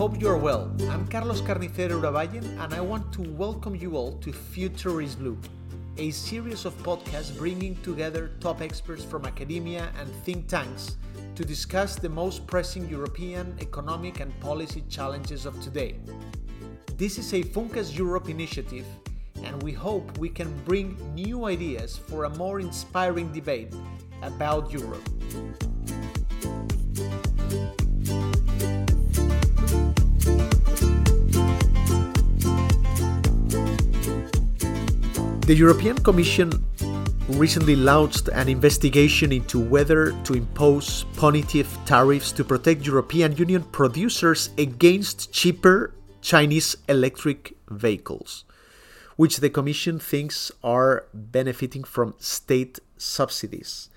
hope you are well. I'm Carlos Carnicero Urabayen, and I want to welcome you all to Future is Blue, a series of podcasts bringing together top experts from academia and think tanks to discuss the most pressing European economic and policy challenges of today. This is a Funcas Europe initiative, and we hope we can bring new ideas for a more inspiring debate about Europe. The European Commission recently launched an investigation into whether to impose punitive tariffs to protect European Union producers against cheaper Chinese electric vehicles, which the Commission thinks are benefiting from state subsidies.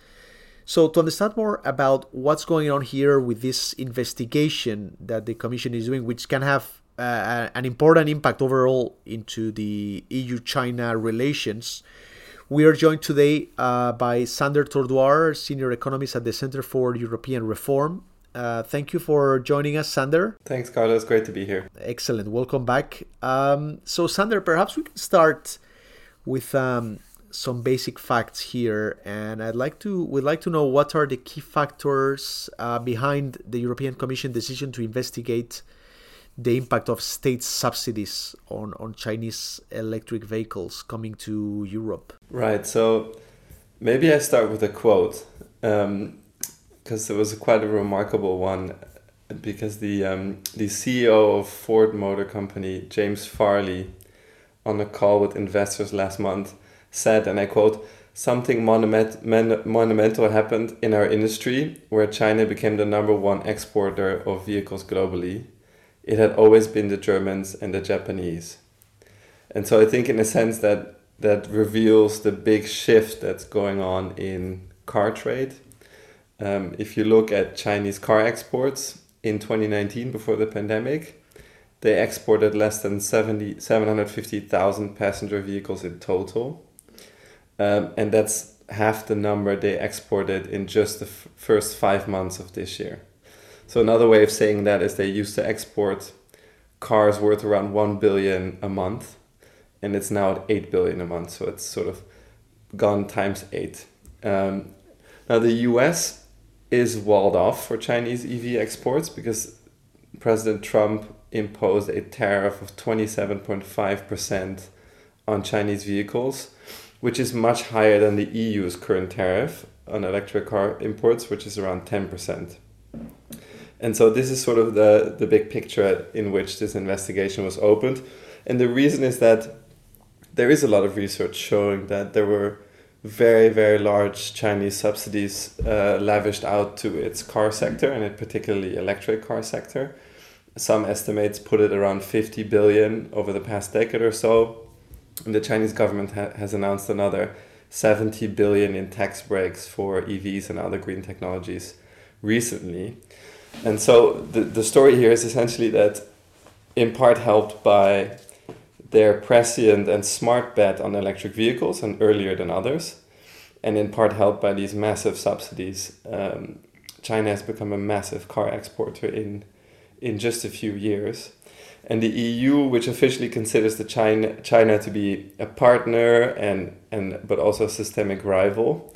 So, to understand more about what's going on here with this investigation that the Commission is doing, which can have uh, an important impact overall into the EU China relations, we are joined today uh, by Sander Tordoir, senior economist at the Center for European Reform. Uh, thank you for joining us, Sander. Thanks, Carlos. Great to be here. Excellent. Welcome back. Um, so, Sander, perhaps we can start with um, some basic facts here, and I'd like to we'd like to know what are the key factors uh, behind the European Commission decision to investigate the impact of state subsidies on, on Chinese electric vehicles coming to Europe. Right. So maybe I start with a quote because um, it was quite a remarkable one. Because the um, the CEO of Ford Motor Company, James Farley, on a call with investors last month, said, and I quote, something monument, monumental happened in our industry where China became the number one exporter of vehicles globally it had always been the Germans and the Japanese. And so I think in a sense that that reveals the big shift that's going on in car trade. Um, if you look at Chinese car exports in 2019 before the pandemic, they exported less than 70, 750,000 passenger vehicles in total. Um, and that's half the number they exported in just the f- first five months of this year. So another way of saying that is they used to export cars worth around 1 billion a month and it's now at 8 billion a month so it's sort of gone times 8 um, now the us is walled off for chinese ev exports because president trump imposed a tariff of 27.5% on chinese vehicles which is much higher than the eu's current tariff on electric car imports which is around 10% and so this is sort of the, the big picture in which this investigation was opened. And the reason is that there is a lot of research showing that there were very, very large Chinese subsidies uh, lavished out to its car sector and particularly electric car sector. Some estimates put it around 50 billion over the past decade or so. And the Chinese government ha- has announced another 70 billion in tax breaks for EVs and other green technologies recently. And so the, the story here is essentially that, in part helped by their prescient and smart bet on electric vehicles and earlier than others, and in part helped by these massive subsidies, um, China has become a massive car exporter in, in just a few years. And the EU, which officially considers the China, China to be a partner and, and but also a systemic rival,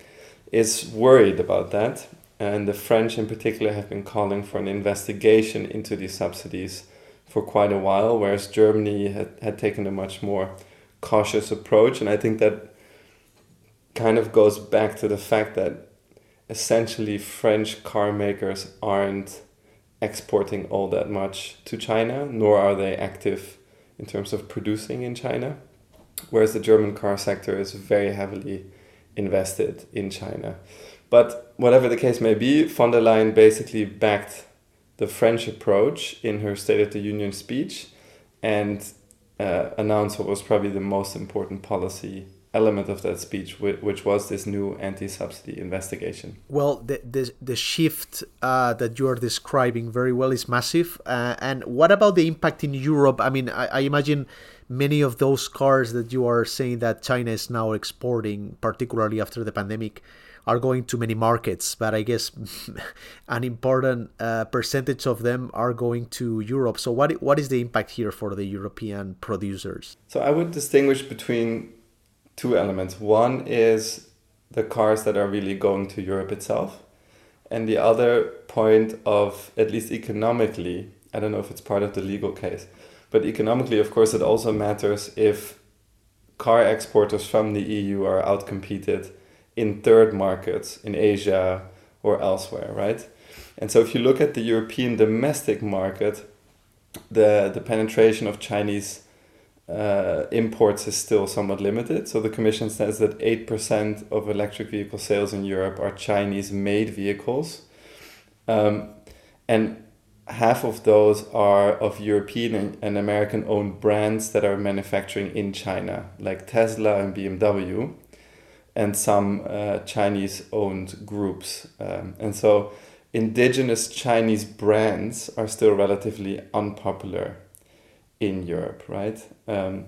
is worried about that Uh, and the French in particular have been calling for an investigation into these subsidies for quite a while, whereas Germany had, had taken a much more cautious approach. And I think that kind of goes back to the fact that essentially French car makers aren't exporting all that much to China, nor are they active in terms of producing in China, whereas the German car sector is very heavily invested in China. But whatever the case may be, von der Leyen basically backed the French approach in her State of the Union speech and uh, announced what was probably the most important policy element of that speech, which was this new anti-subsidy investigation. Well, the the, the shift uh, that you are describing very well is massive. Uh, and what about the impact in Europe? I mean, I, I, imagine many of those cars that you are saying that China is now exporting, particularly after the pandemic, are going to many markets, but I guess an important uh, percentage of them are going to Europe. So, what what is the impact here for the European producers? So, I would distinguish between two elements. One is the cars that are really going to Europe itself, and the other point of at least economically. I don't know if it's part of the legal case, but economically, of course, it also matters if car exporters from the EU are outcompeted in third markets in Asia or elsewhere, right? And so if you look at the European domestic market, the, the penetration of Chinese uh, imports is still somewhat limited. So the Commission says that 8% of electric vehicle sales in Europe are Chinese made vehicles. Um, and half of those are of European and American owned brands that are manufacturing in China, like Tesla and BMW and some uh, Chinese owned groups. Um, and so indigenous Chinese brands are still relatively unpopular in Europe, right? Um,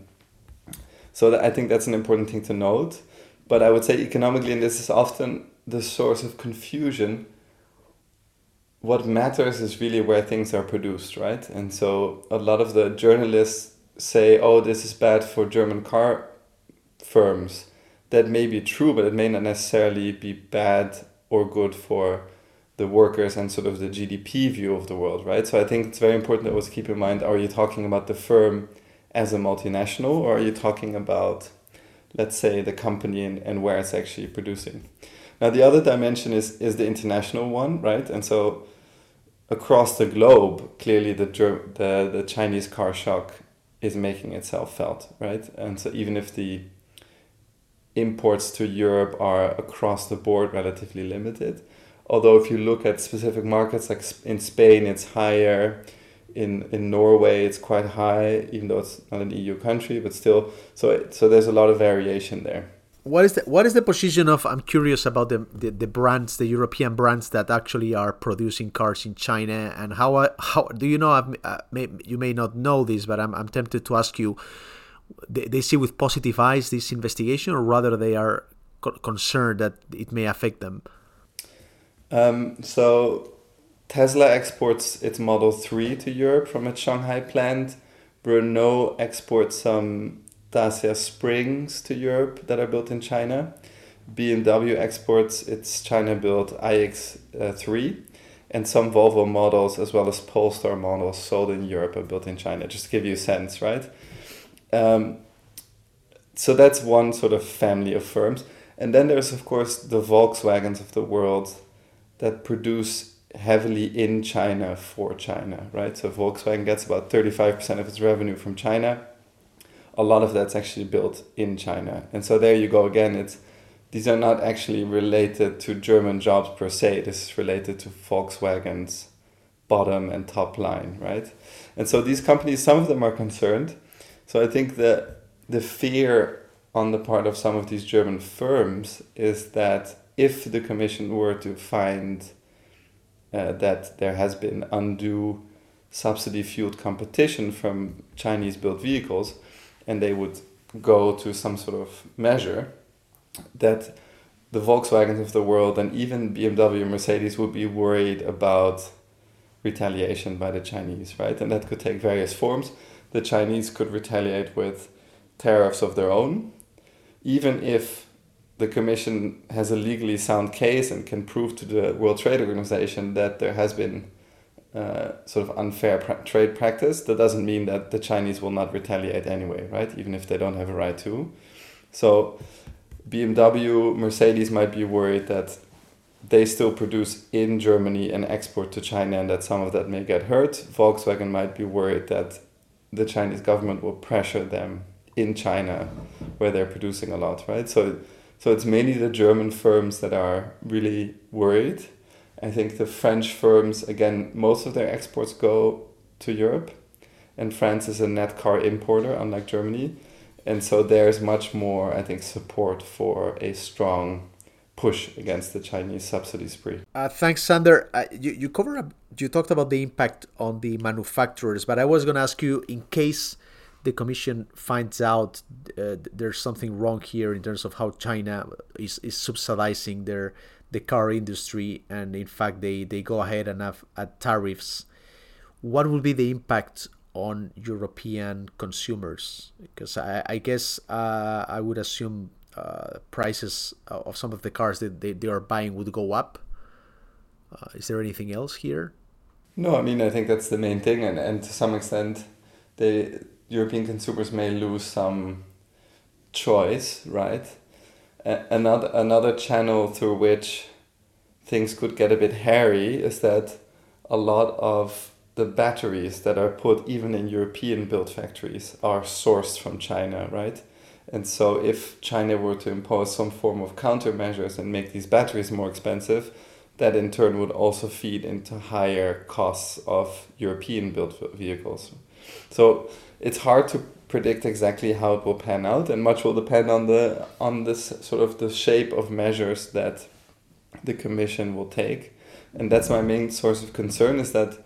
so that, I think that's an important thing to note. But I would say economically, and this is often the source of confusion, what matters is really where things are produced, right? And so a lot of the journalists say, oh, this is bad for German car firms that may be true, but it may not necessarily be bad or good for the workers and sort of the GDP view of the world, right? So I think it's very important to always keep in mind are you talking about the firm as a multinational or are you talking about, let's say, the company and, and where it's actually producing? Now, the other dimension is, is the international one, right? And so across the globe, clearly the, the, the Chinese car shock is making itself felt, right? And so even if the imports to Europe are across the board relatively limited. Although if you look at specific markets like in Spain, it's higher. In in Norway, it's quite high, even though it's not an EU country, but still. So so there's a lot of variation there. What is the what is the position of? I'm curious about the, the, the brands, the European brands that actually are producing cars in China, and how how do you know? Uh, may, you may not know this, but I'm I'm tempted to ask you they, they see with positive eyes this investigation, or rather they are co- concerned that it may affect them? Um, so Tesla exports its Model 3 to Europe from its Shanghai plant. Renault exports some Dacia Springs to Europe that are built in China. BMW exports its China built iX3 and some Volvo models as well as Polestar models sold in Europe are built in China, just to give you a sense, right? Um, so that's one sort of family of firms. And then there's, of course, the Volkswagens of the world that produce heavily in China for China, right? So Volkswagen gets about 35% of its revenue from China. A lot of that's actually built in China. And so there you go again. It's these are not actually related to German jobs per se. This is related to Volkswagen's bottom and top line, right? And so these companies, some of them are concerned so I think that the fear on the part of some of these German firms is that if the Commission were to find uh, that there has been undue subsidy fueled competition from Chinese built vehicles and they would go to some sort of measure that the Volkswagens of the world and even BMW and Mercedes would be worried about retaliation by the Chinese, right? And that could take various forms the Chinese could retaliate with tariffs of their own, even if the Commission has a legally sound case and can prove to the World Trade Organization that there has been uh, sort of unfair trade practice, that doesn't mean that the Chinese will not retaliate anyway, right? Even if they don't have a right to. So BMW, Mercedes might be worried that they still produce in Germany and export to China and that some of that may get hurt. Volkswagen might be worried that the Chinese government will pressure them in China where they're producing a lot, right? So so it's mainly the German firms that are really worried. I think the French firms again most of their exports go to Europe and France is a net car importer unlike Germany. And so there's much more I think support for a strong push against the Chinese subsidy spree. Uh, thanks, Sander. Uh, you you cover up, you talked about the impact on the manufacturers, but I was going to ask you in case the Commission finds out uh, there's something wrong here in terms of how China is, is subsidizing their the car industry, and in fact they, they go ahead and have at tariffs, what will be the impact on European consumers? Because I, I guess uh, I would assume uh, prices of some of the cars that they, they are buying would go up. Uh, is there anything else here? No, I mean I think that's the main thing, and, and to some extent, the European consumers may lose some choice, right? another another channel through which things could get a bit hairy is that a lot of the batteries that are put even in European built factories are sourced from China, right? And so if China were to impose some form of countermeasures and make these batteries more expensive, that in turn would also feed into higher costs of European built vehicles. So it's hard to predict exactly how it will pan out, and much will depend on the on this sort of the shape of measures that the Commission will take. And that's my main source of concern is that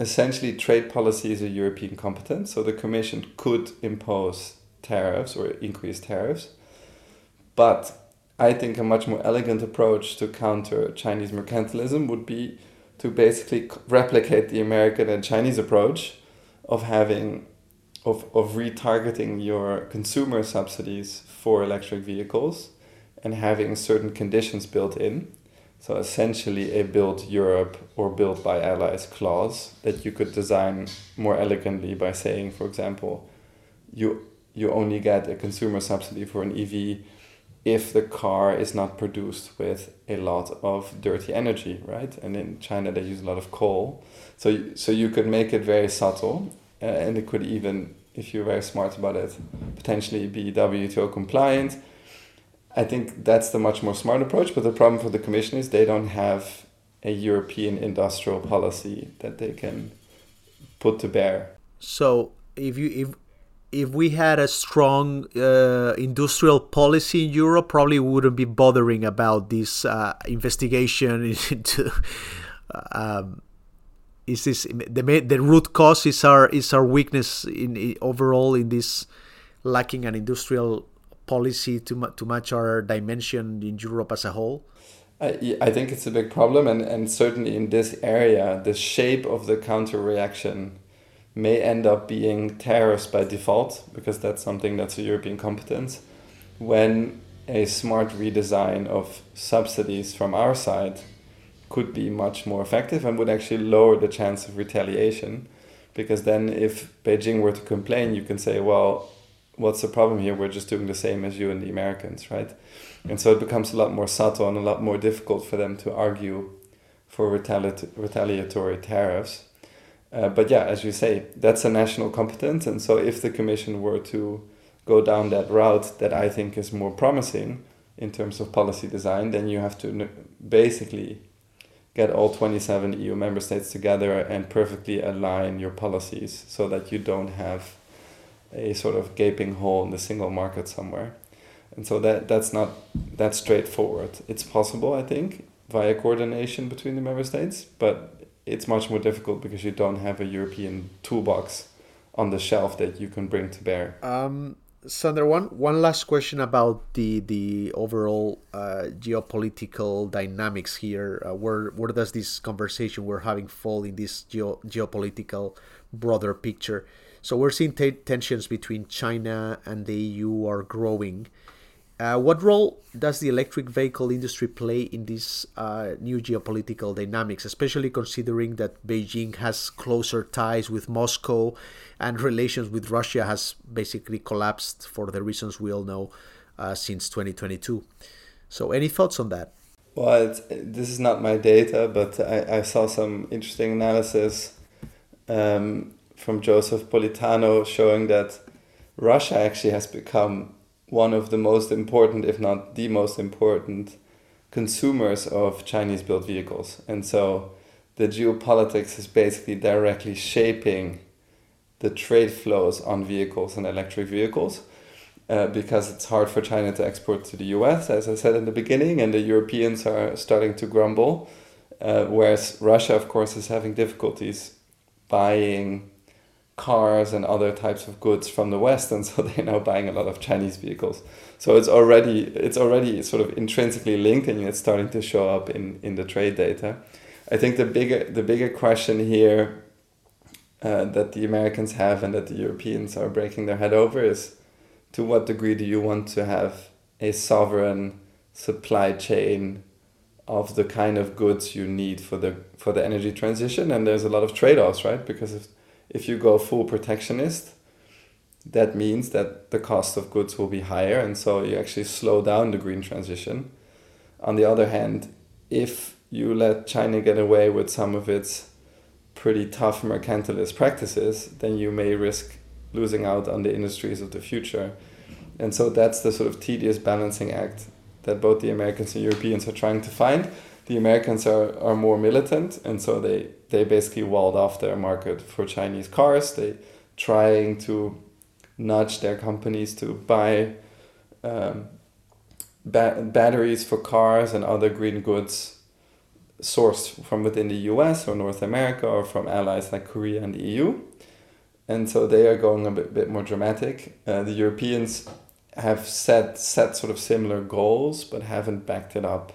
essentially trade policy is a European competence, so the Commission could impose tariffs or increase tariffs. But I think a much more elegant approach to counter Chinese mercantilism would be to basically replicate the American and Chinese approach of having of, of retargeting your consumer subsidies for electric vehicles and having certain conditions built in. So essentially a build Europe or built by allies clause that you could design more elegantly by saying, for example, you you only get a consumer subsidy for an EV if the car is not produced with a lot of dirty energy, right? And in China they use a lot of coal. So so you could make it very subtle uh, and it could even if you're very smart about it potentially be WTO compliant I think that's the much more smart approach. But the problem for the Commission is they don't have a European industrial policy that they can put to bear. So if you if if we had a strong uh, industrial policy in Europe, probably wouldn't be bothering about this uh, investigation into. Um, is this the the root cause is our is our weakness in, in overall in this lacking an industrial policy to, to match our dimension in Europe as a whole? I, I think it's a big problem, and, and certainly in this area, the shape of the counter reaction may end up being tariffs by default, because that's something that's a European competence. When a smart redesign of subsidies from our side could be much more effective and would actually lower the chance of retaliation. Because then, if Beijing were to complain, you can say, well, what's the problem here? We're just doing the same as you and the Americans, right? And so it becomes a lot more subtle and a lot more difficult for them to argue for retali- retaliatory tariffs. Uh, but yeah, as you say, that's a national competence. And so if the Commission were to go down that route that I think is more promising in terms of policy design, then you have to basically get all 27 EU member states together and perfectly align your policies so that you don't have a sort of gaping hole in the single market somewhere. And so that that's not that straightforward. It's possible, I think, via coordination between the member states, but it's much more difficult because you don't have a European toolbox on the shelf that you can bring to bear. Um, Sander, one one last question about the the overall uh, geopolitical dynamics here. Uh, where where does this conversation we're having fall in this geo geopolitical broader picture? So we're seeing t- tensions between China and the EU are growing. Uh, what role does the electric vehicle industry play in these uh, new geopolitical dynamics, especially considering that Beijing has closer ties with Moscow and relations with Russia has basically collapsed for the reasons we all know uh, since 2022? So, any thoughts on that? Well, this is not my data, but I, I saw some interesting analysis um, from Joseph Politano showing that Russia actually has become one of the most important, if not the most important, consumers of Chinese built vehicles. And so the geopolitics is basically directly shaping the trade flows on vehicles and electric vehicles. Uh, because it's hard for China to export to the US, as I said in the beginning, and the Europeans are starting to grumble. Uh, whereas Russia, of course, is having difficulties buying cars and other types of goods from the West, and so they're now buying a lot of Chinese vehicles. So it's already it's already sort of intrinsically linked, and it's starting to show up in, in the trade data. I think the bigger the bigger question here uh, that the Americans have and that the Europeans are breaking their head over is to what degree do you want to have a sovereign supply chain of the kind of goods you need for the for the energy transition and there's a lot of trade-offs right because if if you go full protectionist that means that the cost of goods will be higher and so you actually slow down the green transition on the other hand if you let China get away with some of its pretty tough mercantilist practices then you may risk losing out on the industries of the future and so that's the sort of tedious balancing act that both the Americans and Europeans are trying to find. The Americans are, are more militant, and so they, they basically walled off their market for Chinese cars. They trying to nudge their companies to buy um, ba- batteries for cars and other green goods sourced from within the US or North America or from allies like Korea and the EU. And so they are going a bit, bit more dramatic. Uh, the Europeans have set set sort of similar goals, but haven't backed it up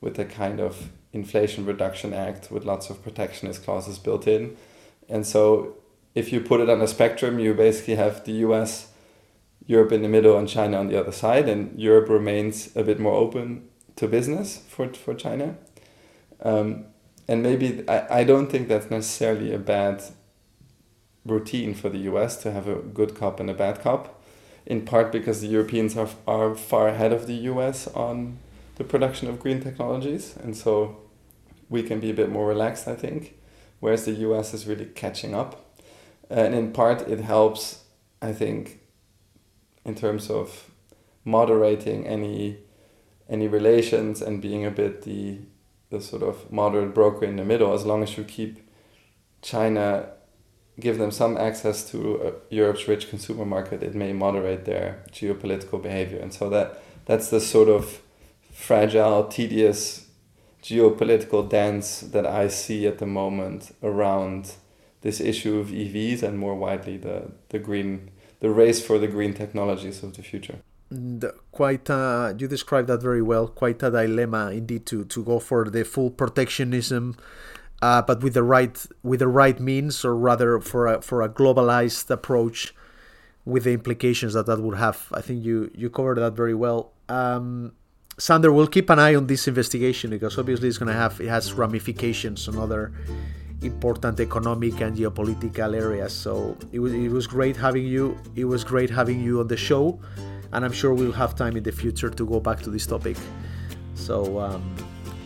with a kind of Inflation Reduction Act with lots of protectionist clauses built in. And so, if you put it on a spectrum, you basically have the U.S., Europe in the middle, and China on the other side. And Europe remains a bit more open to business for for China. Um, and maybe I, I don't think that's necessarily a bad routine for the US to have a good cop and a bad cop in part because the Europeans are, are far ahead of the US on the production of green technologies. And so we can be a bit more relaxed, I think, whereas the US is really catching up. And in part, it helps, I think, in terms of moderating any any relations and being a bit the the sort of moderate broker in the middle as long as you keep China give them some access to uh, Europe's rich consumer market, it may moderate their geopolitical behavior. And so that that's the sort of fragile, tedious geopolitical dance that I see at the moment around this issue of EVs and more widely the, the green the race for the green technologies of the future. Quite uh, you described that very well. Quite a dilemma indeed to to go for the full protectionism uh, but with the right with the right means, or rather for a, for a globalized approach, with the implications that that would have. I think you you covered that very well. Um, Sander, we'll keep an eye on this investigation because obviously it's going to have it has ramifications on other important economic and geopolitical areas. So it was it was great having you. It was great having you on the show, and I'm sure we'll have time in the future to go back to this topic. So. Um,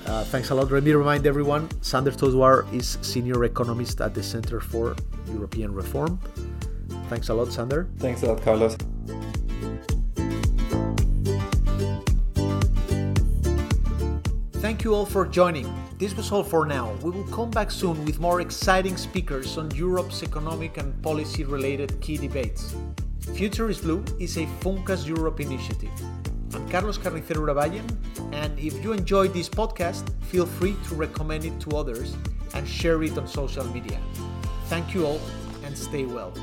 uh, thanks a lot. Let me remind everyone Sander Tordoir is Senior Economist at the Center for European Reform. Thanks a lot, Sander. Thanks a lot, Carlos. Thank you all for joining. This was all for now. We will come back soon with more exciting speakers on Europe's economic and policy related key debates. Future is Blue is a Funcas Europe initiative. I'm Carlos Carnicero Urabayen, and if you enjoyed this podcast, feel free to recommend it to others and share it on social media. Thank you all and stay well.